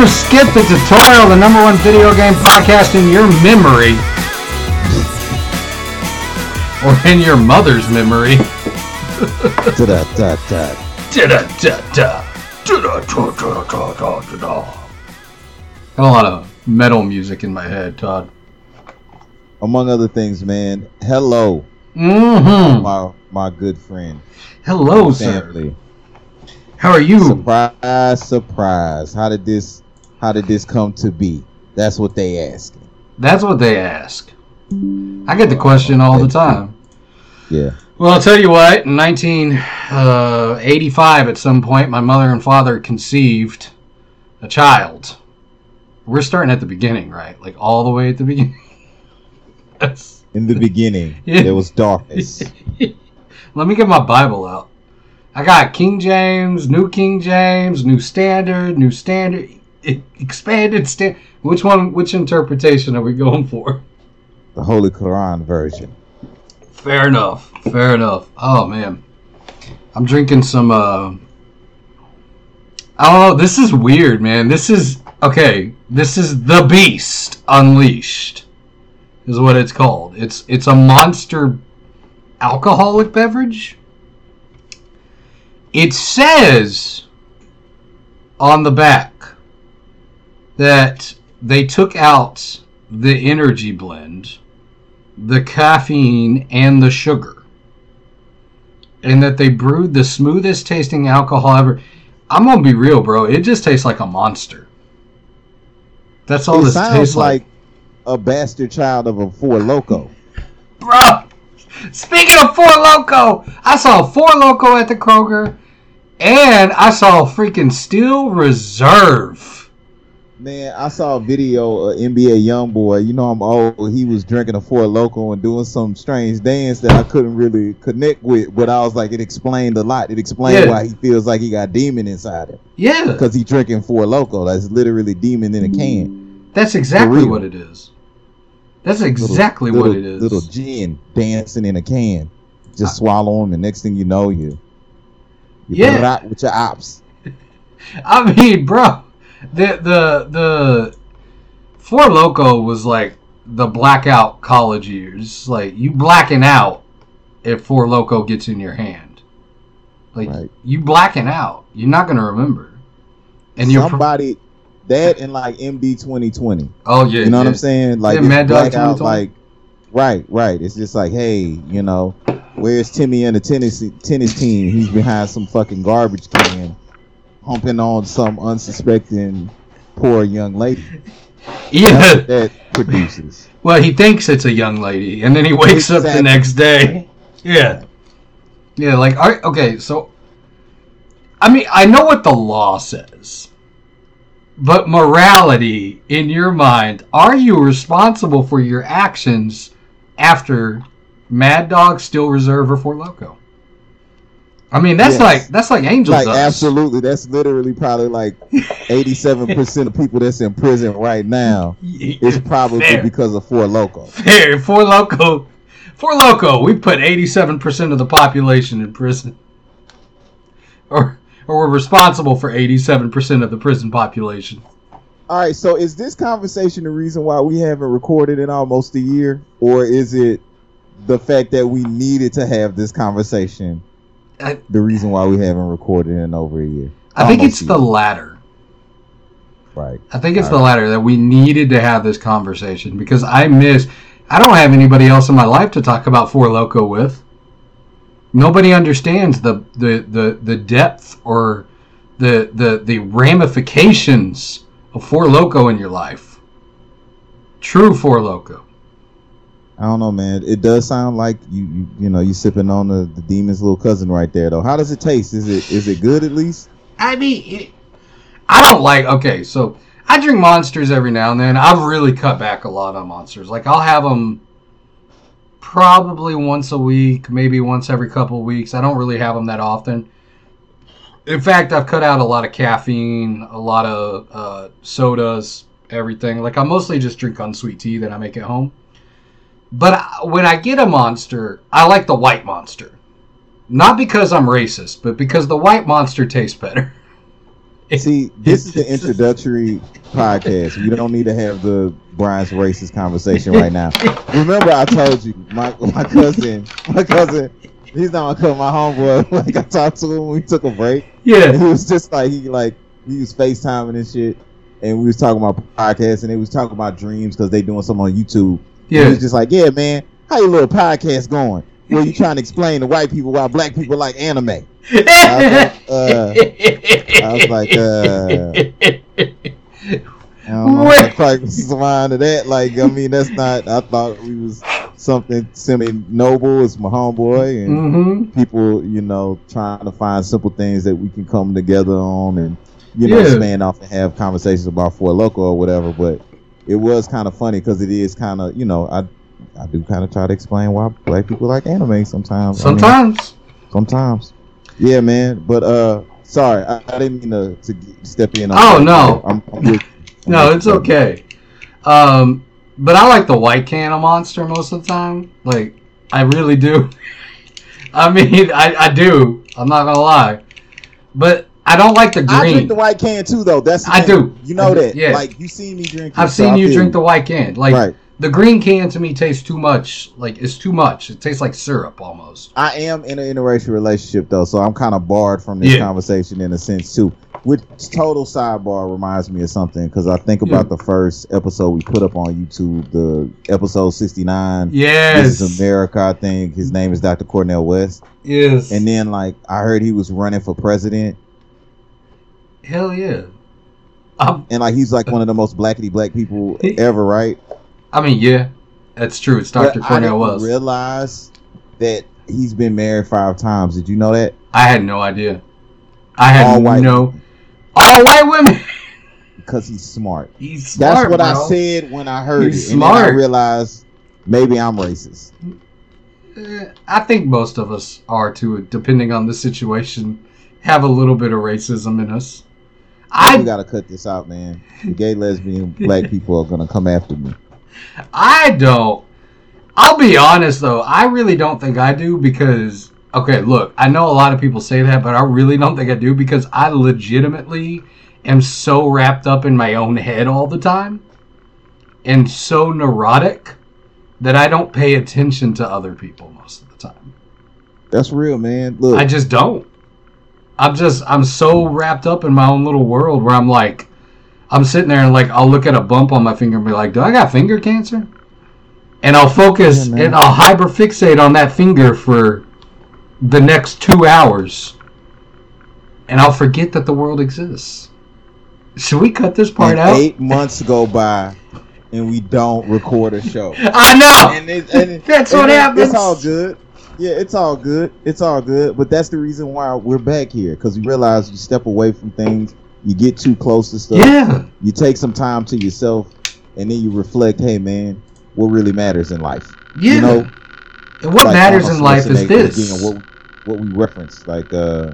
To Skip the Tutorial, the number one video game podcast in your memory. Or in your mother's memory. Da da da. Da-da-da-da. Da-da-da-da-da-da-da. Got a lot of metal music in my head, Todd. Among other things, man. Hello, Mm-hmm. my my good friend, Hello, sir. family. How are you? Surprise, surprise. How did this? How did this come to be? That's what they ask. That's what they ask. I get the question all the time. Yeah. Well, I'll tell you what. In 1985, uh, at some point, my mother and father conceived a child. We're starting at the beginning, right? Like all the way at the beginning. That's- In the beginning, Yeah. there was darkness. Let me get my Bible out. I got King James, New King James, New Standard, New Standard, expanded stand. Which one? Which interpretation are we going for? the Holy Quran version. Fair enough. Fair enough. Oh man, I'm drinking some. uh Oh, this is weird, man. This is okay. This is the Beast Unleashed, is what it's called. It's it's a monster alcoholic beverage. It says on the back that they took out the energy blend the caffeine and the sugar. And that they brewed the smoothest tasting alcohol ever. I'm gonna be real, bro. It just tastes like a monster. That's all it this sounds tastes like. like a bastard child of a Four Loco. Bro! Speaking of Four Loco, I saw Four Loco at the Kroger, and I saw freaking Steel Reserve. Man, I saw a video of NBA YoungBoy. You know I'm old. He was drinking a Four Loco and doing some strange dance that I couldn't really connect with. But I was like, it explained a lot. It explained Yeah. why he feels like he got demon inside him. Yeah, Because he drinking Four Loco. That's literally demon in a can. that's exactly what it is. That's exactly little, what it is. Little gin dancing in a can. Just swallow him, and next thing you know, you you Yeah. with your ops. I mean, bro, the the the Four Loco was like the blackout college years. Like you blacking out if Four Loco gets in your hand. Like Right. you blacking out. You're not gonna remember. And you're pro- Somebody that and like MD 2020. oh yeah, You know what. I'm saying? Like Yeah, Mad Dog blackout, 2020. like right, right. It's just like, hey, you know, where's Timmy and the tennis tennis team? He's behind some fucking garbage can, humping on some unsuspecting poor young lady. That's Yeah. what that produces. Well, he thinks it's a young lady, and then he wakes up the next day. Yeah. Yeah, like, all right, okay, so I mean, I know what the law says, but morality, in your mind, are you responsible for your actions after Mad Dog, Steel Reserve, or Four Loco? I mean, that's Yes. like that's like Angel Like Dust. absolutely, that's literally probably like eighty-seven percent of people that's in prison right now is probably Fair. because of Four Loco. Fair. Four Loco, Four Loco, we put eighty-seven percent of the population in prison, or or we're responsible for eighty-seven percent of the prison population. All right, so is this conversation the reason why we haven't recorded in almost a year, or is it the fact that we needed to have this conversation I, the reason why we haven't recorded in over a year? I think it's the latter. right. I think it's All the latter that we needed to have this conversation because I miss. I don't have anybody else in my life to talk about Four Loco with. Nobody understands the the the, the depth or the the the ramifications of Four Loco in your life. True Four Loco. I don't know, man. It does sound like you, you, you know, you sipping on the, the demon's little cousin right there, though. How does it taste? Is it is it good at least? I mean, it, I don't like. Okay, so I drink monsters every now and then. I've really cut back a lot on monsters. Like I'll have them probably once a week, maybe once every couple weeks. I don't really have them that often. In fact, I've cut out a lot of caffeine, a lot of uh, sodas, everything. Like I mostly just drink unsweet tea that I make at home. But when I get a monster, I like the white monster. Not because I'm racist, but because the white monster tastes better. See, this is the introductory podcast. We don't need to have the Brian's racist conversation right now. Remember, I told you my my cousin, my cousin, he's not my cousin, my homeboy. Like I talked to him when we took a break. And Yeah. he was just like he like he was FaceTiming and shit, and we was talking about podcasts, and they was talking about dreams because they doing something on YouTube. He Yeah. was just like, yeah, man, how your little podcast going? Well, you trying to explain to white people why black people like anime? I was like, uh, I don't know Wait. if quite respond to that. Like, I mean, that's not. I thought we was something semi noble. It's my homeboy, and hmm people, you know, trying to find simple things that we can come together on, and you know, Yeah. span off and have conversations about Four Loco or whatever. But it was kind of funny because it is kind of, you know, I. I do kind of try to explain why black people like anime sometimes. I mean, Sometimes. Sometimes. Yeah, man. But uh sorry, I, I didn't mean to, to step in on Oh, that. no. I'm, I'm with. I'm No, it's okay. Um, but I like the white can of monster most of the time. Like, I really do. I mean, I, I do. I'm not gonna lie. But I don't like the green. I drink the white can too though. That's I do. You know I do, that. yeah. Like you see me drink I've seen you drink the white can. Like Right. the green can to me tastes too much. Like it's too much. It tastes like syrup almost. I am in an interracial relationship though, so I'm kind of barred from this Yeah. conversation in a sense too. Which total sidebar reminds me of something because I think about Yeah. the first episode we put up on YouTube, the episode 69. Yes. This is America, I think. His name is Dr. Cornel West. Yes. And then like I heard he was running for president. Hell yeah. Um, and like he's like one of the most blackity black people He- ever, right? I mean, yeah, that's true. It's Dr. But Cornel West. realize that he's been married five times. Did you know that? I had no idea. I had All white no. All white women. Because he's smart. He's smart. That's what bro. I said when I heard He's it. And then I realized maybe I'm racist. Eh, I think most of us are too, depending on the situation, have a little bit of racism in us. We I gotta cut this out, man. The gay, lesbian, black people are gonna come after me. I don't. I'll be honest though, I really don't think I do because okay, look, I know a lot of people say that, but I really don't think I do because I legitimately am so wrapped up in my own head all the time and so neurotic that I don't pay attention to other people most of the time. That's real, man. Look, I just don't. I'm just I'm so wrapped up in my own little world where I'm like I'm sitting there and like I'll look at a bump on my finger and be like, "Do I got finger cancer?" And I'll focus Yeah, and I'll hyperfixate on that finger for the next 2 hours. And I'll forget that the world exists. Should we cut this part and out? eight months go by and we don't record a show. I know. And, it, and it- That's and what it- happens. It's all good. Yeah, it's all good. It's all good. But that's the reason why we're back here because we realize you step away from things, you get too close to stuff, Yeah. you take some time to yourself, and then you reflect. Hey, man, what really matters in life? Yeah. You know, and what like matters in life is this. again, what what we reference, like uh,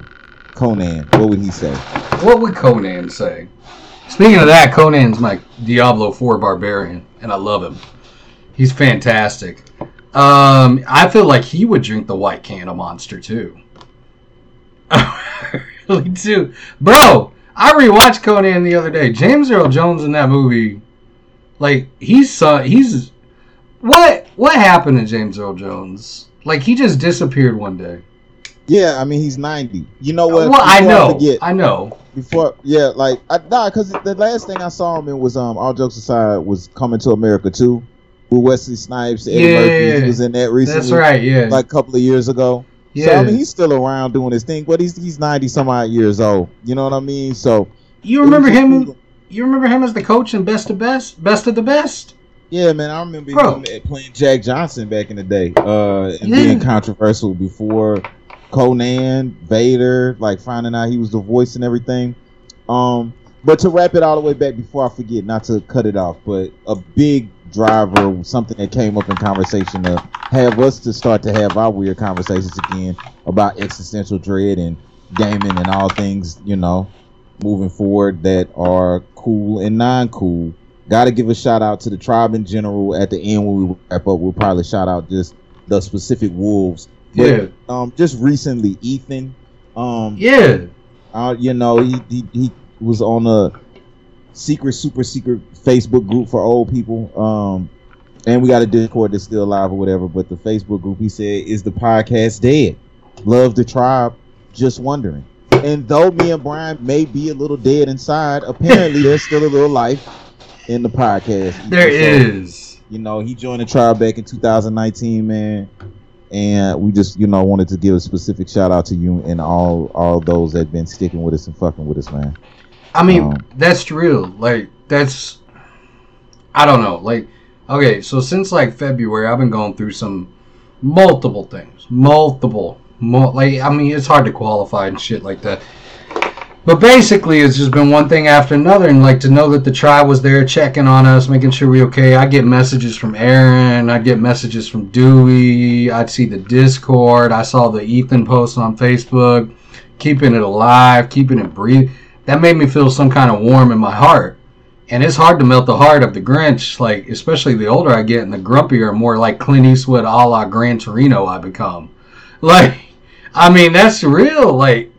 Conan. What would he say? What would Conan say? Speaking of that, Conan's my Diablo 4 barbarian, and I love him. He's fantastic. Um, I feel like he would drink the white can of Monster too. Really do, bro. I rewatched Conan the other day. James Earl Jones in that movie, like he's uh, he's what what happened to James Earl Jones? Like he just disappeared one day. Yeah, I mean he's ninety. You know what? well, I Before know, forget, I know. before yeah like I, nah because the last thing I saw him in was um all jokes aside was coming to America too with Wesley Snipes Eddie Yeah, Murphy he was in that recently That's right. Yeah. like a couple of years ago so yeah. I mean he's still around doing his thing but he's he's ninety some odd years old you know what I mean so you remember him? just- You remember him as the coach in Best of Best, Best of the Best? yeah man I remember Bro. him playing Jack Johnson back in the day uh and being controversial before Conan Vader like finding out he was the voice and everything um but to wrap it all the way back before I forget, not to cut it off, but a big driver, something that came up in conversation to have us to start to have our weird conversations again about existential dread and gaming and all things, you know, moving forward that are cool and non cool. Got to give a shout out to the tribe in general. At the end, when we wrap up, we'll probably shout out just the specific wolves. But, Yeah. Um, just recently, Ethan. Um, Yeah. uh, you know, he, he he was on a secret, super secret Facebook group for old people. Um, and we got a Discord that's still alive or whatever. But the Facebook group, he said, is the podcast dead? Love the tribe. Just wondering. And though me and Brian may be a little dead inside, apparently there's still a little life in the podcast. There So, is. You know, he joined the tribe back in 2019, man. And we just, you know, wanted to give a specific shout out to you and all all those that've been sticking with us and fucking with us, man. I mean, Um, that's real. Like, that's. I don't know. Like, okay, so since like February, I've been going through some multiple things. Multiple. Mo- like, I mean, it's hard to qualify and shit like that. But basically, it's just been one thing after another, and like to know that the tribe was there checking on us, making sure we okay. I get messages from Aaron, I get messages from Dewey, I'd see the Discord, I saw the Ethan post on Facebook, keeping it alive, keeping it breathe. That made me feel some kind of warm in my heart, and it's hard to melt the heart of the Grinch. Like especially the older I get and the grumpier, more like Clint Eastwood, a la Gran Torino, I become. Like, I mean, that's real. Like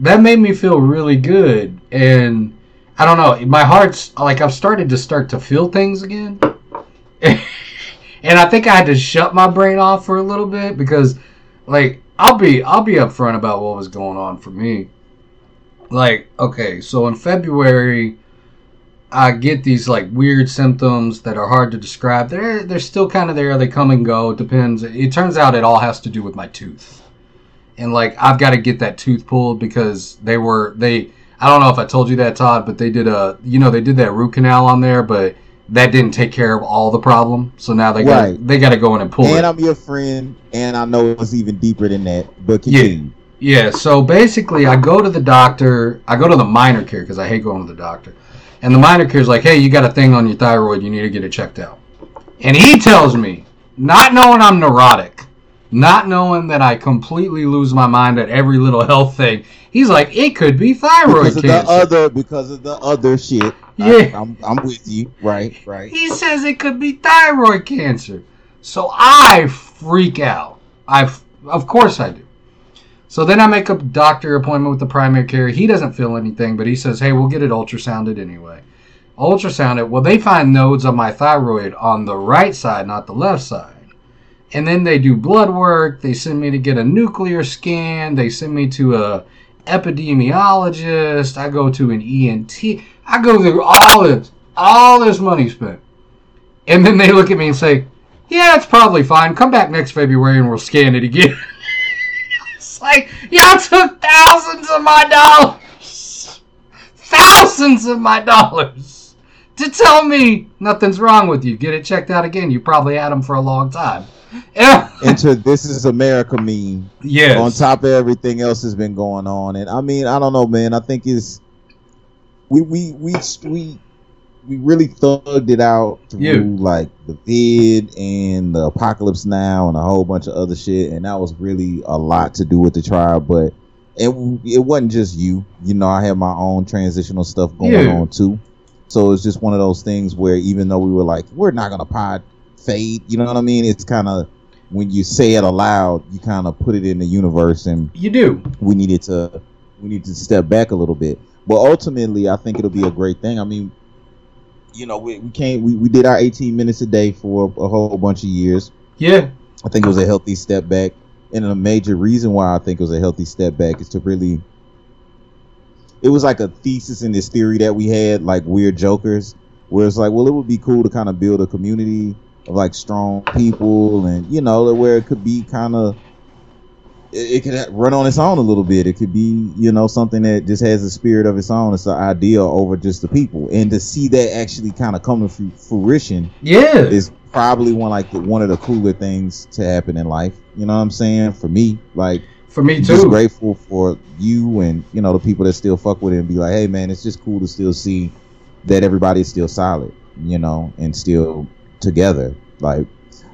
that made me feel really good and i don't know my heart's like i've started to start to feel things again and i think i had to shut my brain off for a little bit because like i'll be i'll be upfront about what was going on for me like okay so in february i get these like weird symptoms that are hard to describe they're they're still kind of there they come and go it depends it turns out it all has to do with my tooth and like I've got to get that tooth pulled because they were they I don't know if I told you that Todd, but they did a you know they did that root canal on there, but that didn't take care of all the problem. So now they got Right. they got to go in and pull and it. And I'm your friend, and I know it's even deeper than that. But continue. Yeah, so basically, I go to the doctor. I go to the minor care because I hate going to the doctor. And the minor care is like, hey, you got a thing on your thyroid. You need to get it checked out. And he tells me, not knowing I'm neurotic, not knowing that I completely lose my mind at every little health thing, he's like, it could be thyroid because of cancer. the other, because of the other shit. Yeah. I, am I'm with you. Right, right. He says it could be thyroid cancer. So I freak out. I, of course I do. So then I make a doctor appointment with the primary care. He doesn't feel anything, but he says, "Hey, we'll get it ultrasounded anyway." Ultrasounded. Well, they find nodes on my thyroid on the right side, not the left side. And then they do blood work. They send me to get a nuclear scan. They send me to a epidemiologist. I go to an ENT. I go through all this, all this money spent. And then they look at me and say, Yeah, it's probably fine. Come back next February and we'll scan it again. it's like, y'all took thousands of my dollars. Thousands of my dollars. To tell me nothing's wrong with you. Get it checked out again. You probably had them for a long time. Enter "This Is America" meme yes. on top of everything else that's been going on. And I mean, I don't know, man. I think it's we we we we we really thugged it out through Yeah. like the vid and the apocalypse now and a whole bunch of other shit. And that was really a lot to do with the trial, but. It, it wasn't just you, you know. I had my own transitional stuff going Yeah. on too, so it's just one of those things where even though we were like, we're not gonna pod fade, you know what I mean? It's kind of when you say it aloud, you kind of put it in the universe, and You do. we needed to we need to step back a little bit. But ultimately, I think it'll be a great thing. I mean, you know, we, we can't we, we did our 18 minutes a day for a, a whole bunch of years. Yeah. I think it was a healthy step back, and a major reason why I think it was a healthy step back is to really. It was like a thesis in this theory that we had, like weird jokers, where it's like, well, it would be cool to kind of build a community of like strong people, and you know, where it could be kind of, it, it could run on its own a little bit. It could be, you know, something that just has a spirit of its own. It's an idea over just the people, and to see that actually kind of come to fruition Yeah. is probably one like the, one of the cooler things to happen in life. You know what I'm saying? For me, like For me just too. grateful for you and you know the people that still fuck with it and be like, hey man, it's just cool to still see that everybody's still solid, you know, and still together. Like,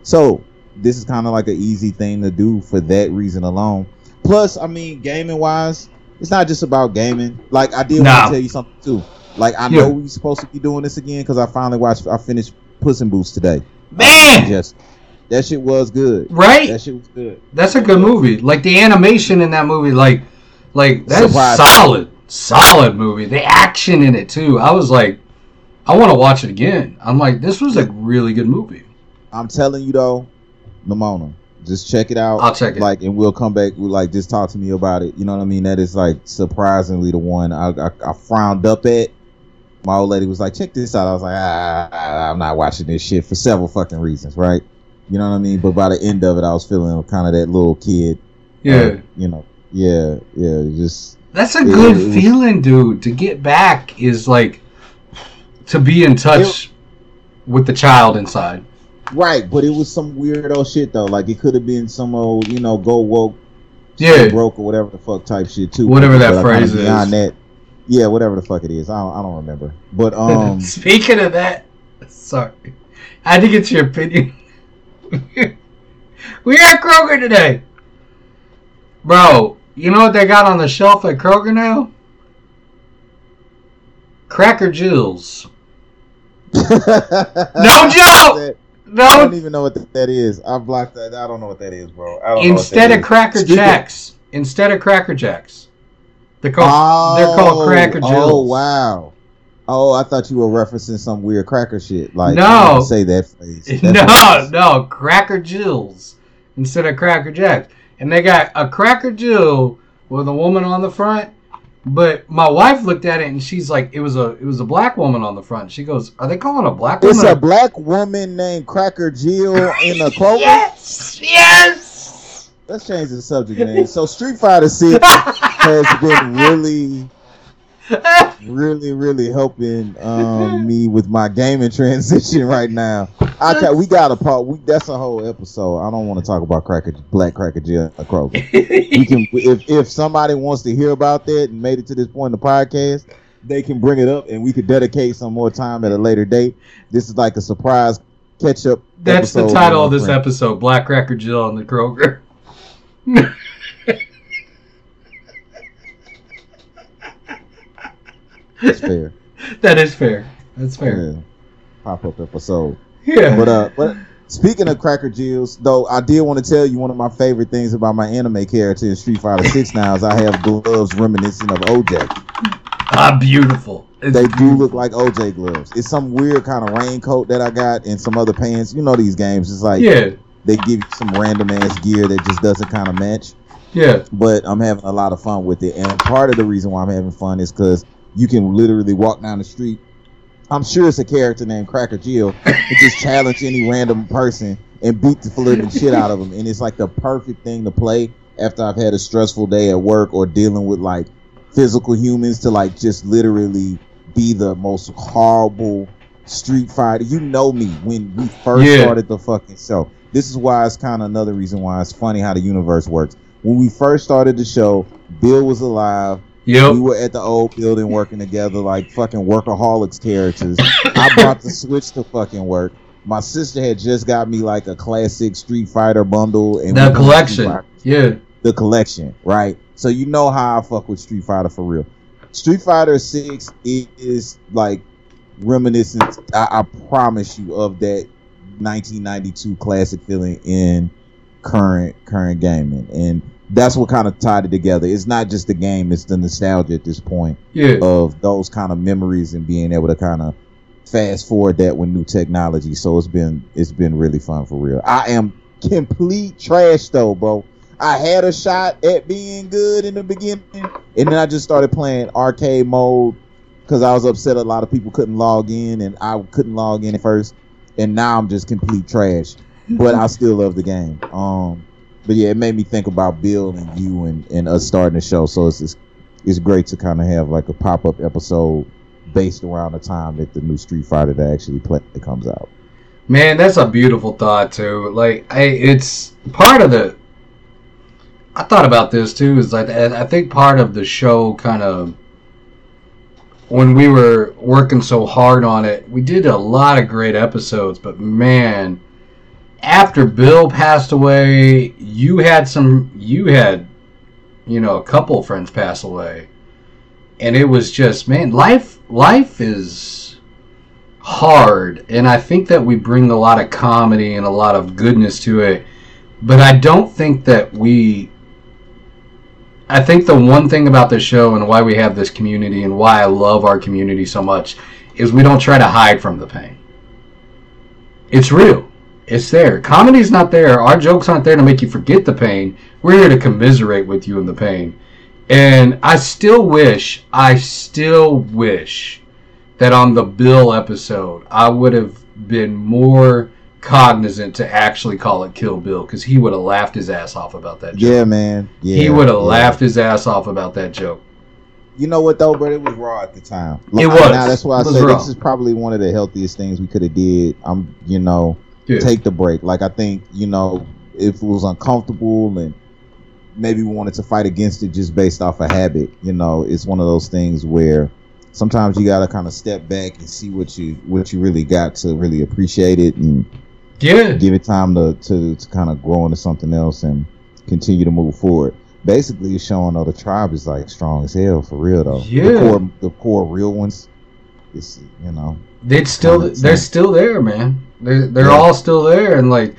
so this is kind of like an easy thing to do for that reason alone. Plus, I mean, gaming wise, it's not just about gaming. Like, I did want to tell you something too. Like, I Yeah. know we're supposed to be doing this again because I finally watched. I finished Puss in Boots today. Man. Yes, that shit was good. Right? That shit was good. That's a good movie. Like the animation in that movie, like, like that's solid, solid movie. The action in it too. I was like, I want to watch it again. I'm like, this was a really good movie. I'm telling you though, Nimona, just check it out. I'll check it. Like, and we'll come back. With, like, just talk to me about it. You know what I mean? That is like surprisingly the one I, I, I frowned up at. My old lady was like, "Check this out." I was like, ah, "I'm not watching this shit for several fucking reasons, right?" You know what I mean? But by the end of it, I was feeling kind of that little kid. Yeah, uh, you know. Yeah, yeah. Just that's a it- good it feeling, dude. To get back is like to be in touch with the child inside. Right, but it was some weirdo shit though. Like it could have been some old, you know, go woke Yeah. broke or whatever the fuck type shit too. Whatever that But phrase is. Beyond that, yeah, whatever the fuck it is, I don't, I don't remember. But um, Speaking of that, sorry, I had to get your opinion. we at Kroger today, bro. You know what they got on the shelf at Kroger now? Cracker Jills. no joke! I don't even know what that is. I blocked that. I don't know what that is, bro. I don't instead of. Cracker Speaking- Jacks, instead of Cracker Jacks, they're called they're called Oh, Cracker Jills. Oh wow. Oh, I thought you were referencing some weird cracker shit. Like, No. Say that phrase. That no, phrase. no, Cracker Jills instead of Cracker Jacks. And they got a Cracker Jill with a woman on the front. But my wife looked at it and she's like, it was a it was a black woman on the front. She goes, Are they calling a black woman?" It's woman? a black woman named Cracker Jill in a clover. yes, yes. Let's change the subject, man. So Street Fighter Six has been really, really, really helping um, me with my gaming transition right now. I ca- we got a part. We, that's a whole episode. I don't want to talk about Cracker Black Cracker Jill uh, We can if if somebody wants to hear about that and made it to this point in the podcast, they can bring it up and we could dedicate some more time at a later date. This is like a surprise catch up. That's the title of this episode, Black Cracker Jill and the Kroger. It's fair. that is fair. That's fair. Yeah. Pop up episode. Yeah. But uh, but speaking of Cracker Jills, though, I did want to tell you one of my favorite things about my anime character in Street Fighter Six now is I have gloves reminiscent of OJ. ah, beautiful. It's They do look like OJ gloves. It's some weird kind of raincoat that I got and some other pants. You know these games. It's like Yeah, they give you some random ass gear that just doesn't kind of match. yeah. But I'm having a lot of fun with it, and part of the reason why I'm having fun is because you can literally walk down the street. I'm sure it's a character named Cracker Jill and just challenge any random person and beat the living shit out of them. And it's like the perfect thing to play after I've had a stressful day at work or dealing with like physical humans to like just literally be the most horrible street fighter. You know me when we first Yeah. started the fucking show. this is why it's kind of another reason why it's funny how the universe works. When we first started the show, Bill was alive. Yep. We were at the old building working together like fucking workaholics characters. I brought the Switch to fucking work. My sister had just got me like a classic Street Fighter bundle and the collection. Yeah. the collection, right? So you know how I fuck with Street Fighter for real. Street Fighter Six is like reminiscent. I, I promise you of that 1992 classic feeling in current current gaming, and that's what kind of tied it together. It's not just the game; it's the nostalgia at this point Yeah. of those kind of memories and being able to kind of fast forward that with new technology. So it's been it's been really fun for real. I am complete trash though, bro. I had a shot at being good in the beginning, and then I just started playing arcade mode because I was upset a lot of people couldn't log in, and I couldn't log in at first, and now I'm just complete trash. But I still love the game. Um, but yeah, it made me think about Bill and you and, and us starting the show. So it's just, it's great to kind of have like a pop up episode based around the time that the new Street Fighter that actually play comes out. Man, that's a beautiful thought too. Like, I, it's part of the. I thought about this too. Is like I I think part of the show kind of when we were working so hard on it, we did a lot of great episodes. But man, after Bill passed away, you had some. You had, you know, a couple friends pass away, and it was just man, life. Life is hard and i think that we bring a lot of comedy and a lot of goodness to it but i don't think that we i think the one thing about this show and why we have this community and why i love our community so much is we don't try to hide from the pain it's real it's there comedy's not there our jokes aren't there to make you forget the pain we're here to commiserate with you in the pain and i still wish i still wish that on the Bill episode, I would have been more cognizant to actually call it Kill Bill because he would have laughed his ass off about that joke. Yeah, man. Yeah, he would have yeah. laughed his ass off about that joke. You know what though, but it was raw at the time. It was. Now that's why I say raw. this is probably one of the healthiest things we could have did. I'm, you know, Yeah. take the break. Like I think, you know, if it was uncomfortable and maybe we wanted to fight against it just based off a habit, you know, it's one of those things where sometimes you gotta kind of step back and see what you what you really got to really appreciate it and Yeah. give it time to to, to kind of grow into something else and continue to move forward. Basically, it's showing though the tribe is like strong as hell for real though. Yeah. The core, the core real ones. It's you know. They'd still, they're still there, man. They're they're Yeah. all still there, and like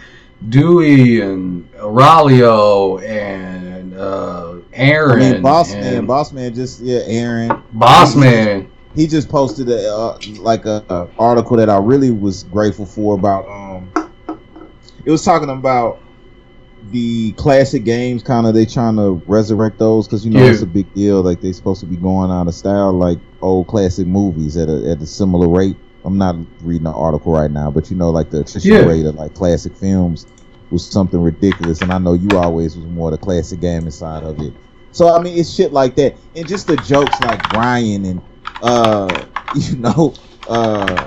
Dewey and Aurelio and uh, Aaron. I mean, boss and man, boss man, just yeah, Aaron. Boss man. He just posted a uh, like a, a article that I really was grateful for about. Um, it was talking about the classic games, kind of they trying to resurrect those because you know Yeah. it's a big deal. Like they're supposed to be going out of style, like old classic movies at a at a similar rate. I'm not reading the article right now, but you know, like the attrition Yeah. rate of like classic films was something ridiculous. And I know you always was more the classic gaming side of it. So I mean, it's shit like that, and just the jokes like Brian and uh, you know, uh,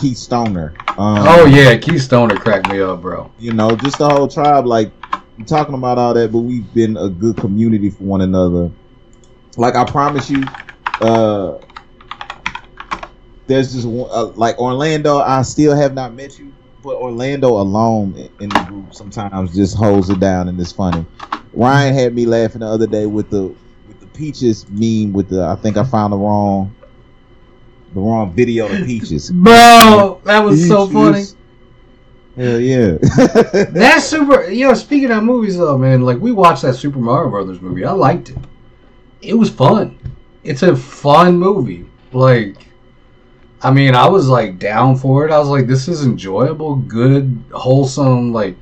Keith Stoner. Um, Oh yeah, Keith Stoner cracked me up, bro. you know, just the whole tribe. Like I'm talking about all that, but we've been a good community for one another. Like I promise you, uh, there's just one, uh, like Orlando. I still have not met you, but Orlando alone in- the group sometimes just holds it down and it's funny. Ryan had me laughing the other day with the with the peaches meme with the I think I found the wrong the wrong video of peaches. Bro, that was so funny. Peaches. Hell yeah. That super, you know, speaking of movies though, man, like we watched that Super Mario Brothers movie. I liked it. It was fun. It's a fun movie. Like, I mean, I was like down for it. I was like, this is enjoyable, good, wholesome, like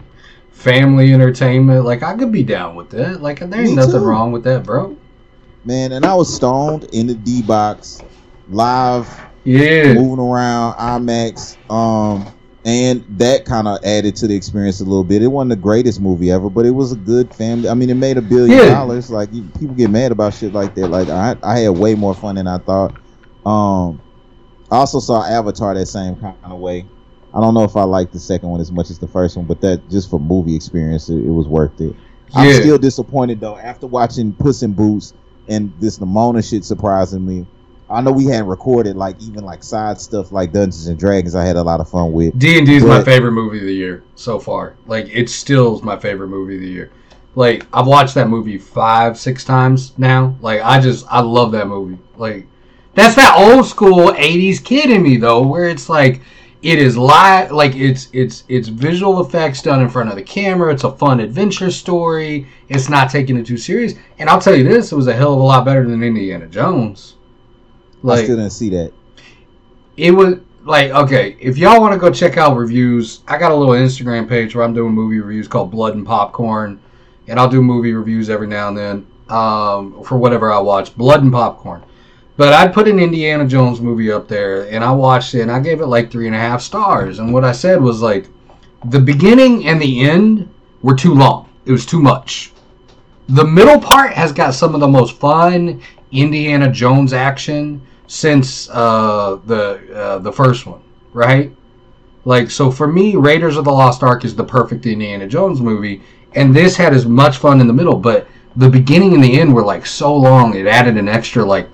family entertainment. Like, I could be down with that. Like, there ain't Me nothing too. wrong with that, bro. Man, and I was stoned in the D box, live, Yeah, moving around, IMAX, um, and that kind of added to the experience a little bit. It wasn't the greatest movie ever, but it was a good family. I mean, it made a billion Yeah. dollars. Like you, people get mad about shit like that. Like I, I had way more fun than I thought. Um, I also saw Avatar that same kind of way. I don't know if I liked the second one as much as the first one, but that just for movie experience, it, it was worth it. I'm still disappointed though after watching Puss in Boots and this Nimona shit. Surprisingly, I know we hadn't recorded like even like side stuff like Dungeons and Dragons. I had a lot of fun with. D and D is my favorite movie of the year so far. Like it still is my favorite movie of the year. Like I've watched that movie five, six times now. Like I just I love that movie. Like that's that old school '80s kid in me though, where it's like it is live, like it's it's it's visual effects done in front of the camera. It's a fun adventure story. It's not taking it too serious. And I'll tell you this, it was a hell of a lot better than Indiana Jones. I still didn't see that. it was like okay if y'all want to go check out reviews i got a little instagram page where i'm doing movie reviews called blood and popcorn and i'll do movie reviews every now and then um, for whatever i watch blood and popcorn but i'd put an indiana jones movie up there and i watched it and i gave it like three and a half stars. And what i said was like the beginning and the end were too long. It was too much. The middle part has got some of the most fun indiana jones action since uh, the uh, the first one, right? Like so for me, Raiders of the Lost Ark is the perfect Indiana Jones movie, and this had as much fun in the middle, but the beginning and the end were like so long it added an extra like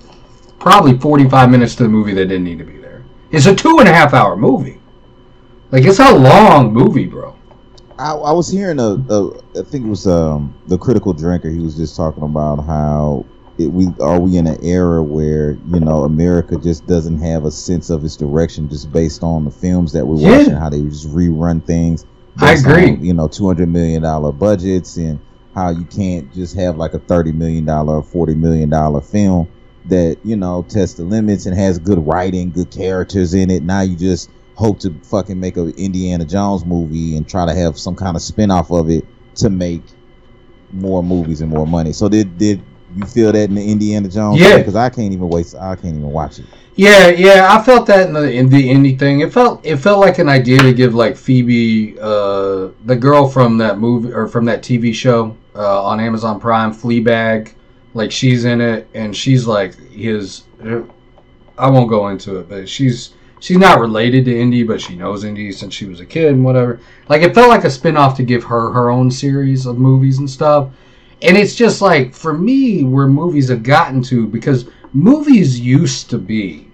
probably forty five minutes to the movie that didn't need to be there. It's a two and a half hour movie. Like it's a long movie, bro. I, I was hearing a, a, I think it was um the critical drinker. He was just talking about how it, we are we in an era where you know America just doesn't have a sense of its direction just based on the films that we're Yeah. watching, how they just rerun things. I agree. on, you know, two hundred million dollar budgets and how you can't just have like a thirty million dollar, forty million dollar film that you know tests the limits and has good writing, good characters in it. Now you just hope to fucking make a Indiana Jones movie and try to have some kind of spin off of it to make more movies and more money. So did did you feel that in the Indiana Jones? Yeah. Because I can't even waste. I can't even watch it. Yeah, yeah, I felt that in the in the indie thing. It felt it felt like an idea to give like Phoebe, uh, the girl from that movie or from that TV show uh, on Amazon Prime, Fleabag. Like she's in it, and she's like his. I won't go into it, but she's she's not related to Indy, but she knows Indy since she was a kid and whatever. Like it felt like a spin-off to give her her own series of movies and stuff. And it's just like for me where movies have gotten to because movies used to be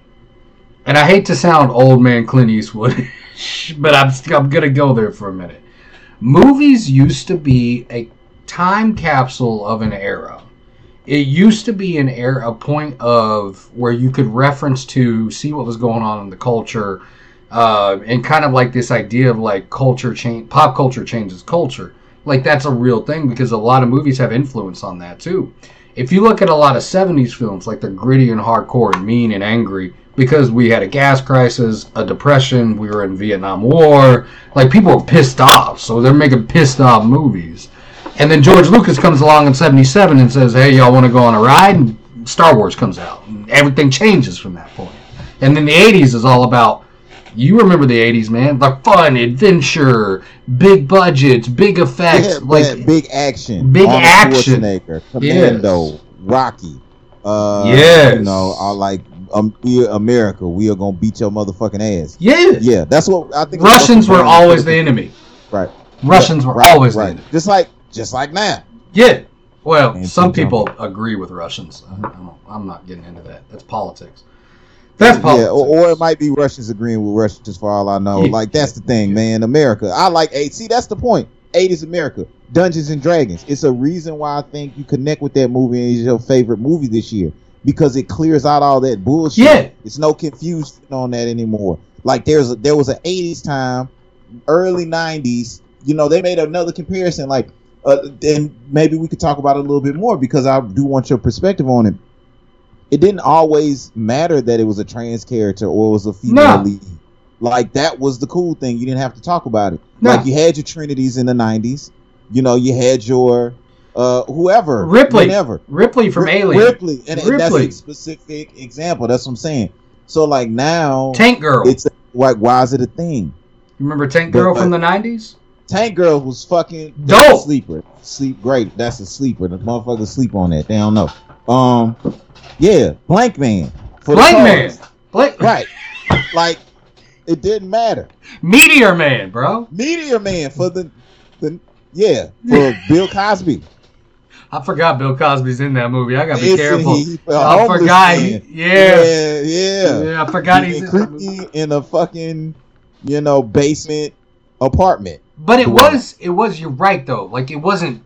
and I hate to sound old man Clint Eastwood, but I'm I'm gonna go there for a minute. Movies used to be a time capsule of an era. It used to be an era, a point of where you could reference to see what was going on in the culture, uh, and kind of like this idea of like culture change, pop culture changes culture. Like that's a real thing because a lot of movies have influence on that too. If you look at a lot of 70s films, like they're gritty and hardcore and mean and angry, because we had a gas crisis, a depression, we were in Vietnam War, like people were pissed off, so they're making pissed off movies. And then George Lucas comes along in 77 and says, hey, y'all want to go on a ride? And Star Wars comes out. And everything changes from that point. And then the 80s is all about, you remember the 80s, man, the fun, adventure, big budgets, big effects. Yeah, like, big action, Big Arnold action. Schwarzenegger, Commando, Yes. Rocky. Uh, Yes. you know, are like um, we are America. We are gonna beat your motherfucking ass. yeah. Yeah, that's what I think. Russians were always the enemy. right. Russians Yeah, were right, always the right. enemy. Just like, just like now. Yeah. Well, And some Kim people agree with Russians. I don't, I'm not getting into that. That's politics. That's politics. Yeah, or, or it might be Russians agreeing with Russians for all I know. Yeah. Like that's the thing, man. America. I like eight. See, that's the point. Eight is America. Dungeons and Dragons. It's a reason why I think you connect with that movie and it's your favorite movie this year because it clears out all that bullshit. Yeah. It's no confusion on that anymore. Like there's a, there was an 80s time, early 90s. You know, they made another comparison. Like, uh, and maybe we could talk about it a little bit more because I do want your perspective on it. It didn't always matter that it was a trans character or it was a female No. lead. Like that was the cool thing. You didn't have to talk about it. No. Like you had your Trinities in the 90s. You know, you had your uh whoever Ripley. whatever. Ripley from Ri- Alien. Ripley, and, and that's Ripley. a specific example. That's what I'm saying. So like now, Tank Girl. it's like why is it a thing? You remember Tank But- Girl from the 90s? Tank Girl was fucking Dope. sleeper. Sleep great. That's a sleeper. The motherfuckers sleep on that. They don't know. Um, yeah, Blank Man. For Blank. Man. Blank Right. Like It didn't matter. Meteor Man, bro. Meteor Man for the the yeah for Bill Cosby. I forgot Bill Cosby's in that movie. I gotta be Listen, careful. he- I forgot. He, yeah. yeah, yeah. yeah, I forgot he's Being in in a fucking you know basement apartment. But it to was, it was. You're right though. Like it wasn't,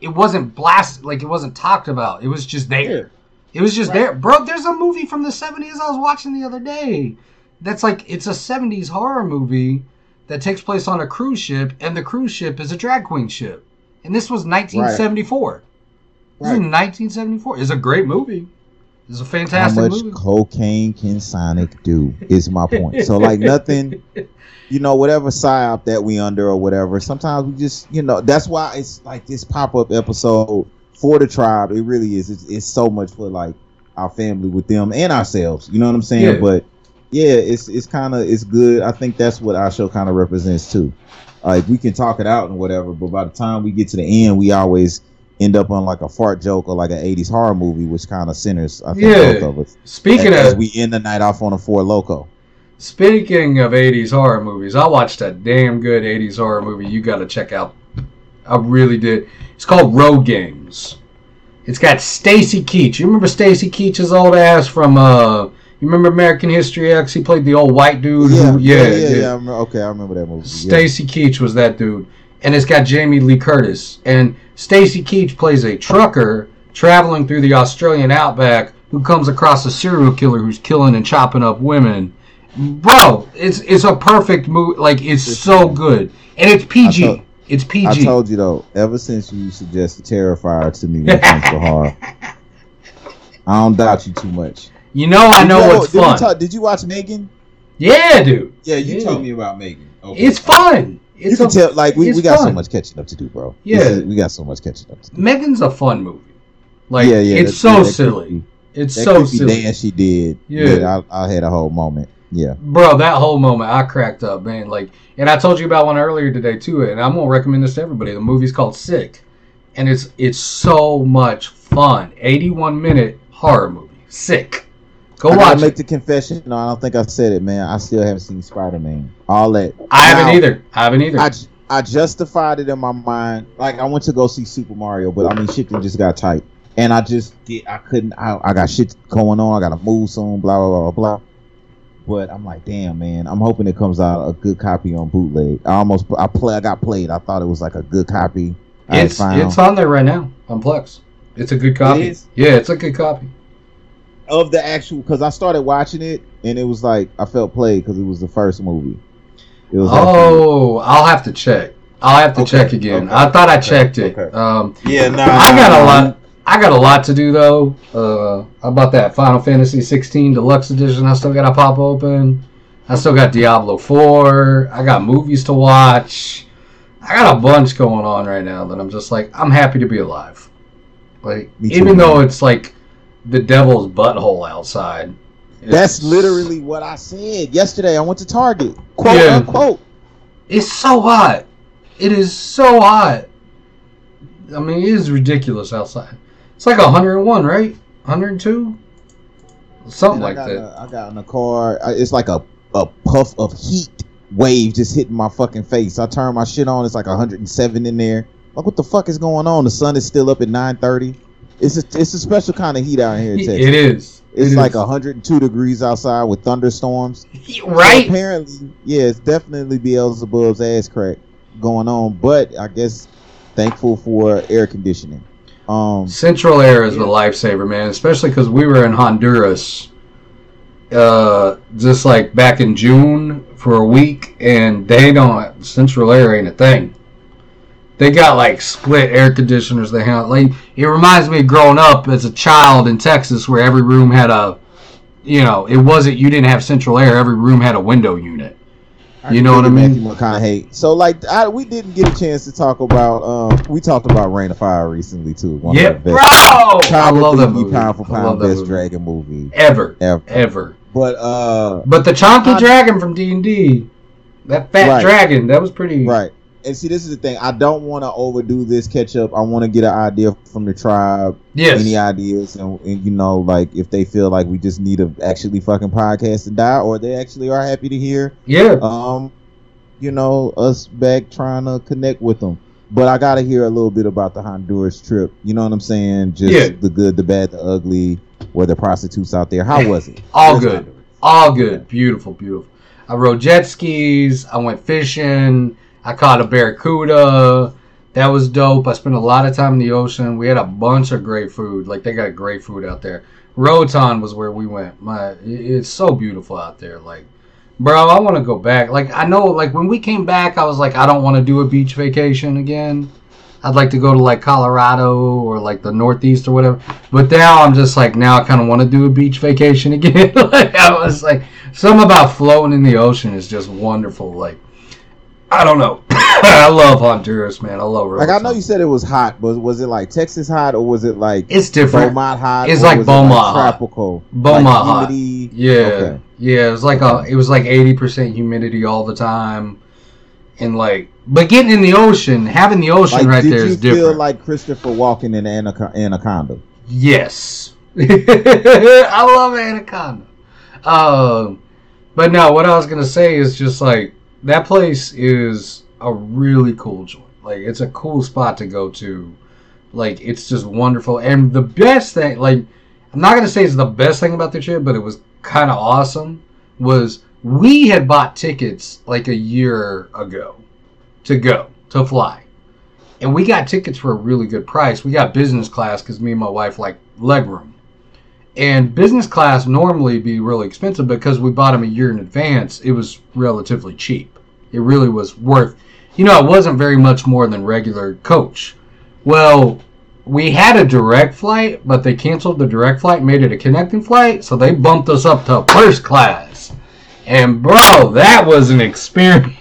it wasn't blasted. Like it wasn't talked about. It was just there. It was just there, bro. There's a movie from the '70s I was watching the other day. That's like it's a '70s horror movie that takes place on a cruise ship, and the cruise ship is a drag queen ship. And this was 1974. This is 1974. It's a great movie. It's a How much movie. cocaine can Sonic do? Is my point. So like nothing, you know, whatever psyop that we under or whatever. Sometimes we just, you know, that's why it's like this pop up episode for the tribe. It really is. It's, it's so much for like our family with them and ourselves. You know what I'm saying? Yeah. But yeah, it's it's kind of it's good. I think that's what our show kind of represents too. Like we can talk it out and whatever, but by the time we get to the end, we always end up on like a fart joke or like an 80s horror movie, which kind of centers I think Yeah. both of us. Speaking as of we end the night off on a four loco. Speaking of 80s horror movies, I watched a damn good 80s horror movie you got to check out. I really did. It's called Road Games. It's got Stacy Keach. You remember Stacy Keach's old ass from uh you remember American History X? He played the old white dude. Yeah, who, yeah, yeah, yeah. I remember, okay, I remember that movie. Yeah. Stacy Keach was that dude. And it's got Jamie Lee Curtis. And Stacy Keach plays a trucker traveling through the Australian outback who comes across a serial killer who's killing and chopping up women. Bro, it's it's a perfect movie. Like it's so good. And it's PG. Told- it's PG. I told you though, ever since you suggested Terrifier to me when it comes to horror, I don't doubt you too much. you know I know what's did fun. talk- did you watch Megan? yeah, dude. Yeah, you Yeah. told me about Megan. Okay. It's fun. You can a- tell, like we, we got so much catching up to do, bro. Yeah. Is- we got so much catching up to do. Megan's a fun movie. Like yeah, yeah, it's that- yeah, so silly. creepy- It's so silly. dance she did. Yeah. Yeah, I, I had a whole moment. Yeah, Bro, that whole moment, I cracked up, man. Like, and I told you about one earlier today too, and I'm gonna recommend this to everybody. The movie's called Sick, and it's it's so much fun. 81 minute horror movie. Sick. Go I gotta watch make it. the confession. No, I don't think I said it, man. I still haven't seen Spider Man. All that. I haven't either. I haven't either. I, I justified it in my mind. Like I went to go see Super Mario, but I mean shit just got tight, and I just get I couldn't. I, I got shit going on. I got to move soon. Blah blah blah blah. But I'm like, damn man. I'm hoping it comes out a good copy on bootleg. I almost I play. I got played. I thought it was like a good copy. It's it's on there right now on Plex. It's a good copy. Yeah, it's a good copy. Of the actual because I started watching it and it was like I felt played because it was the first movie. It was actually- Oh, I'll have to check. I'll have to Okay, check again. okay, I thought I okay, checked it. okay. Um, yeah. Nah, I got nah, a nah. lot. I got a lot to do though. Uh, I bought that Final Fantasy 16 Deluxe Edition. I still got to pop open. I still got Diablo 4. I got movies to watch. I got a bunch going on right now that I'm just like I'm happy to be alive. Like too, even though it's like the devil's butthole outside. That's literally what I said yesterday. I went to Target, quote Yeah. unquote. It's so hot. It is so hot. I mean, it is ridiculous outside. It's like 101, right? 102? Something like that. a- I got in the car. It's like a, a puff of heat wave just hitting my fucking face. I turn my shit on. It's like 107 in there. Like, what the fuck is going on? The sun is still up at 9:30. It's a it's a special kind of heat out here in Texas. It is. It's It like is. 102 degrees outside with thunderstorms. So right. apparently, yeah, it's definitely Beelzebub's ass crack going on. But I guess thankful for air conditioning. Um, Central Air is Yeah. the lifesaver, man. Especially because we were in Honduras, uh, just like back in June for a week, and they don't. Central Air ain't a thing. They got like split air conditioners. They have like it reminds me of growing up as a child in Texas, where every room had a, you know, it wasn't you didn't have central air. Every room had a window unit. You know what I mean? Matthew McConaughey. So like, I, we didn't get a chance to talk about. Um, we talked about Reign of Fire recently too. One Yeah, of the bro. best, I love that movie. Pound for pound best movie. dragon movie Ever, ever. ever. But uh, But the chonky I- dragon from D and D, that fat Right. dragon, that was pretty. right. And see, this is the thing. I don't want to overdo this catch up. I want to get an idea from the tribe. Yes. Any ideas, and, and you know, like if they feel like we just need a actually fucking podcast to die, or they actually are happy to hear, Yeah. um, you know, us back trying to connect with them. But I gotta hear a little bit about the Honduras trip. You know what I'm saying? Just Yeah. the good, the bad, the ugly. Were the prostitutes out there? How was it? All Where's good. Honduras? All good. Beautiful, beautiful. I rode jet skis. I went fishing. I caught a barracuda. That was dope. I spent a lot of time in the ocean. We had a bunch of great food. Like they got great food out there. Roatan was where we went. My, it's so beautiful out there. Like, bro, I want to go back. Like I know, like when we came back, I was like, I don't want to do a beach vacation again. I'd like to go to like Colorado or like the Northeast or whatever. But now I'm just like, now I kind of want to do a beach vacation again. like I was like, something about floating in the ocean is just wonderful. Like, I don't know. I love Honduras, man. I love Like I know you said it was hot, but was it like Texas hot or was it like It's different. Beaumont hot? It's like was it, Beaumont hot. tropical, Beaumont like hot. Yeah, Okay. yeah. It was like a, it was like eighty percent humidity all the time, and like, but getting in the ocean, having the ocean Like, right did there you feel different. like Christopher Walken in Anaco- Anaconda? Yes. I love Anaconda. Um, but no, what I was gonna say is just like that place is a really cool joint. Like it's a cool spot to go to. Like it's just wonderful. And the best thing, like I'm not gonna say it's the best thing about the trip, but it was kind of awesome. Was we had bought tickets like a year ago to go to fly and we got tickets for a really good price. We got business class because me and my wife like legroom. And business class normally be really expensive because we bought them a year in advance. It was relatively cheap. It really was worth. You know, it wasn't very much more than regular coach. Well, we had a direct flight, but they canceled the direct flight, made it a connecting flight, so they bumped us up to first class. And bro, that was an experience.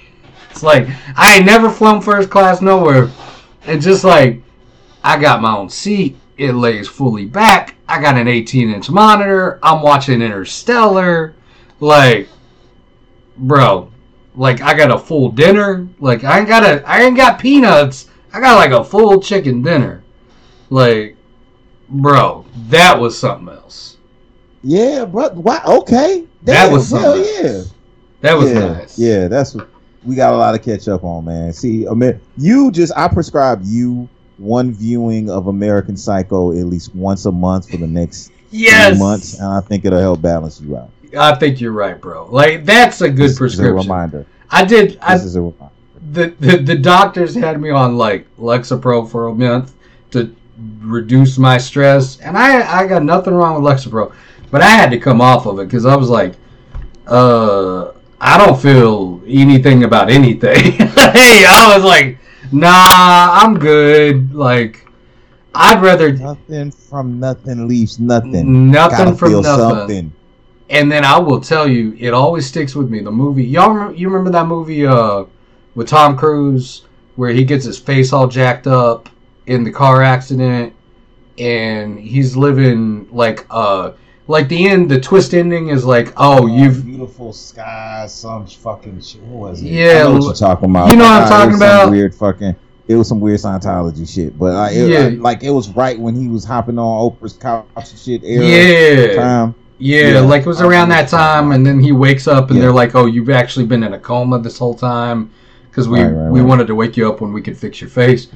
It's like I ain't never flown first class nowhere. And just like I got my own seat, it lays fully back. I got an 18 inch monitor. I'm watching Interstellar. Like, bro, like I got a full dinner. Like I ain't got a, I ain't got peanuts. I got like a full chicken dinner. Like, bro, that was something else. Yeah, bro. why? Okay, That Damn, was hell yeah. That was yeah, nice. Yeah, that's what we got a lot to catch up on, man. See, I mean, you just I prescribe you one viewing of American Psycho at least once a month for the next Yes. few months, and I think it'll help balance you out. I think you're right, bro. Like that's a good This is a prescription. reminder. I did. I, This is a reminder. the, the the doctors had me on like Lexapro for a month to reduce my stress, and I I got nothing wrong with Lexapro, but I had to come off of it because I was like, uh, I don't feel anything about anything. hey, I was like, nah, I'm good. Like, I'd rather Nothing from nothing leaves nothing. nothing from nothing. something. And then I will tell you, it always sticks with me. The movie, y'all, remember, you remember that movie uh, with Tom Cruise where he gets his face all jacked up in the car accident, and he's living like uh, like the end. The twist ending is like, oh, you've beautiful sky, some fucking shit. What was it? Yeah, I know what you're talking about. you know what I'm talking about? Weird fucking. It was some weird Scientology shit, but like, it, Yeah. like, like, it was right when he was hopping on Oprah's couch and shit. Yeah, time. yeah, Yeah, like it was around that what you're talking time, and then he wakes up, and Yeah. they're like, oh, you've actually been in a coma this whole time because we Right, right, we right. wanted to wake you up when we could fix your face.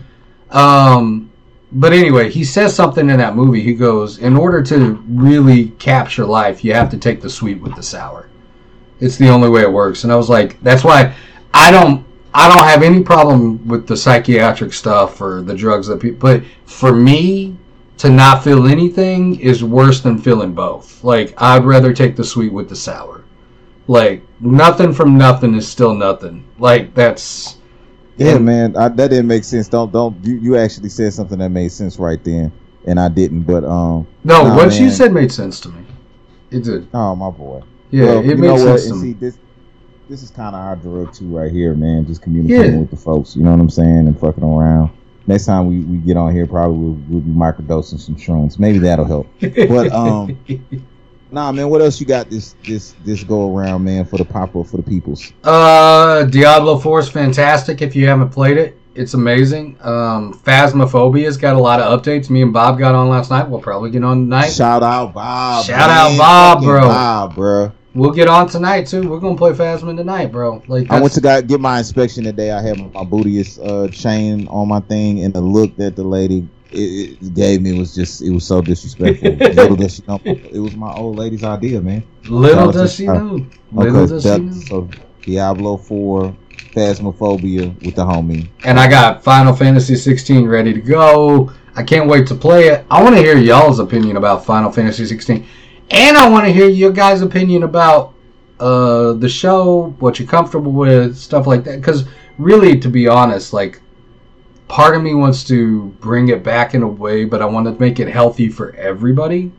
Um, but anyway, he says something in that movie. He goes, "In order to really capture life, you have to take the sweet with the sour. It's the only way it works." And I was like, "That's why I don't." I don't have any problem with the psychiatric stuff or the drugs that people, but for me to not feel anything is worse than feeling both. Like I'd rather take the sweet with the sour. Like nothing from nothing is still nothing. Like that's Yeah, And- man, I, that didn't make sense. Don't don't you, you actually said something that made sense right then, and I didn't. But um, no. Nah, what you said made sense to me. It did. oh my boy. Yeah, Well, it you know what? sense to me. see, this this is kind of our drug too, right here, man. Just communicating Yeah. with the folks. You know what I'm saying, and fucking around. Next time we, we get on here, probably we'll, we'll be microdosing some shrooms. Maybe that'll help. But um, Nah, man. What else you got this this this go around, man, for the pop up for the peoples? Uh, Diablo 4 is fantastic. If you haven't played it, it's amazing. Um, Phasmophobia's got a lot of updates. Me and Bob got on last night. We'll probably get on tonight. Shout out Bob. Shout man. out Bob, bro. Bob, bro. We'll get on tonight too. We're gonna play Phasma tonight, bro. Like I went to go get my inspection today. I had my bootiest uh, chain on my thing, and the look that the lady it, it gave me was just it was so disrespectful. Little does she know, it was my old lady's idea, man. little does she know. Little Okay, does she know. so Diablo Four, Phasmophobia with the homie. And I got Final Fantasy 16 ready to go. I can't wait to play it. I want to hear y'all's opinion about Final Fantasy 16, and I want to hear your guys' opinion about uh, the show, what you're comfortable with, stuff like that. Because really, to be honest, like part of me wants to bring it back in a way, but I want to make it healthy for everybody.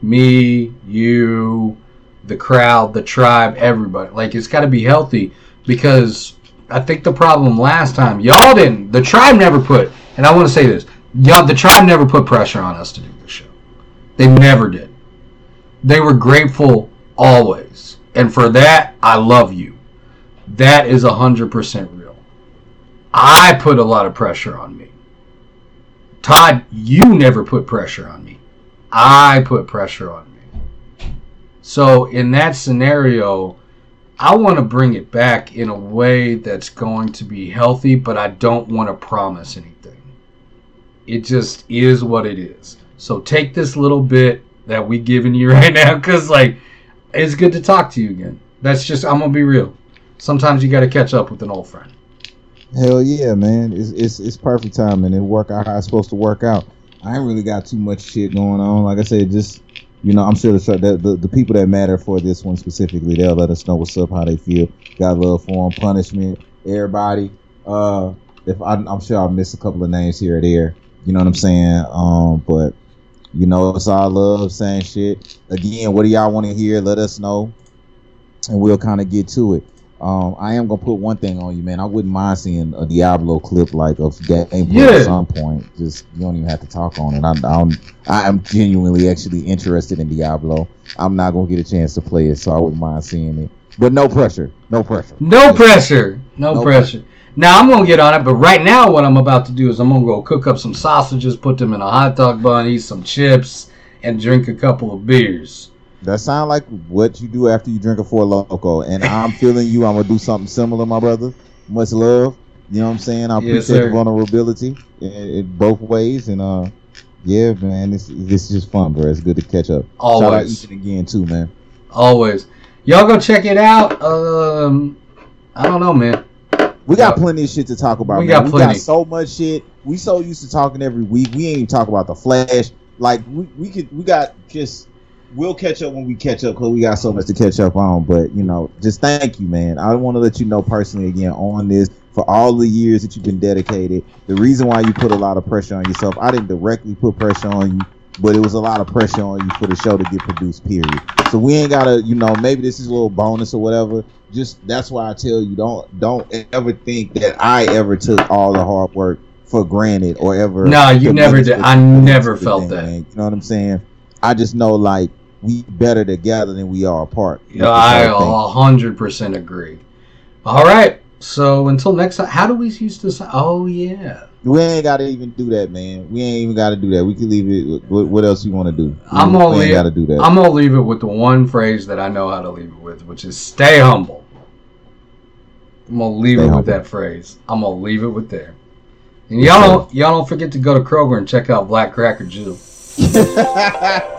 Me, you, the crowd, the tribe, everybody. Like it's got to be healthy because I think the problem last time y'all didn't. The tribe never put, and I want to say this: y'all, the tribe never put pressure on us to do this show. They never did. They were grateful always, and for that, I love you. That is hundred percent real. I put a lot of pressure on me. Todd, you never put pressure on me. I put pressure on me. So in that scenario, I want to bring it back in a way that's going to be healthy, but I don't want to promise anything. It just is what it is. So take this little bit that we giving you right now, cause like it's good to talk to you again. That's just I'm gonna be real. Sometimes you got to catch up with an old friend. Hell yeah, man! It's it's it's perfect timing. It work out how it's supposed to work out. I ain't really got too much shit going on. Like I said, just you know, I'm sure the the, the, people that matter for this one specifically, they'll let us know what's up, how they feel. Got love for them, punishment, everybody. Uh, if I, I'm sure I'll miss a couple of names here or there. You know what I'm saying? Um, but you know, it's all love, saying shit. Again, what do y'all want to hear? Let us know, and we'll kind of get to it. Um, I am gonna put one thing on you, man. I wouldn't mind seeing a Diablo clip like of gameplay Yeah. at some point. Just you don't even have to talk on it. I, I'm I am genuinely actually interested in Diablo. I'm not gonna get a chance to play it, so I wouldn't mind seeing it. But no pressure, no pressure. No pressure. No, No pressure. Now I'm gonna get on it, but right now what I'm about to do is I'm gonna go cook up some sausages, put them in a hot dog bun, eat some chips, and drink a couple of beers. That sound like what you do after you drink a four loco, and I'm feeling you. I'm gonna do something similar, my brother. Much love. You know what I'm saying? I Yes, appreciate sir. the vulnerability in, in both ways, and uh, yeah, man, this this is just fun, bro. It's good to catch up. Shout out Always. Ethan again too, man. Always. Y'all go check it out. Um, I don't know, man. We got plenty of shit to talk about. We man. got we plenty. got so much shit. We so used to talking every week. We ain't even talk about the Flash. Like we, we could we got just we'll catch up when we catch up because we got so much to catch up on. But you know, just thank you, man. I want to let you know personally again on this for all the years that you've been dedicated. The reason why you put a lot of pressure on yourself, I didn't directly put pressure on you, but it was a lot of pressure on you for the show to get produced. Period. So we ain't gotta, you know, maybe this is a little bonus or whatever. Just that's why I tell you, don't don't ever think that I ever took all the hard work for granted or ever. No, you never did. I never felt thing, that. man. You know what I'm saying? I just know like we better together than we are apart. Yeah, I a hundred percent agree. All right. So until next time, how do we use this? Oh yeah. We ain't gotta even do that, man. We ain't even gotta do that. We can leave it. What, what else you want to do? I'm we gonna ain't leave- gotta do that. I'm gonna leave it with the one phrase that I know how to leave it with, which is stay humble. I'm gonna leave Stay it with that phrase. I'm gonna leave it with there. And y'all don't y'all don't forget to go to Kroger and check out Black Cracker Jill.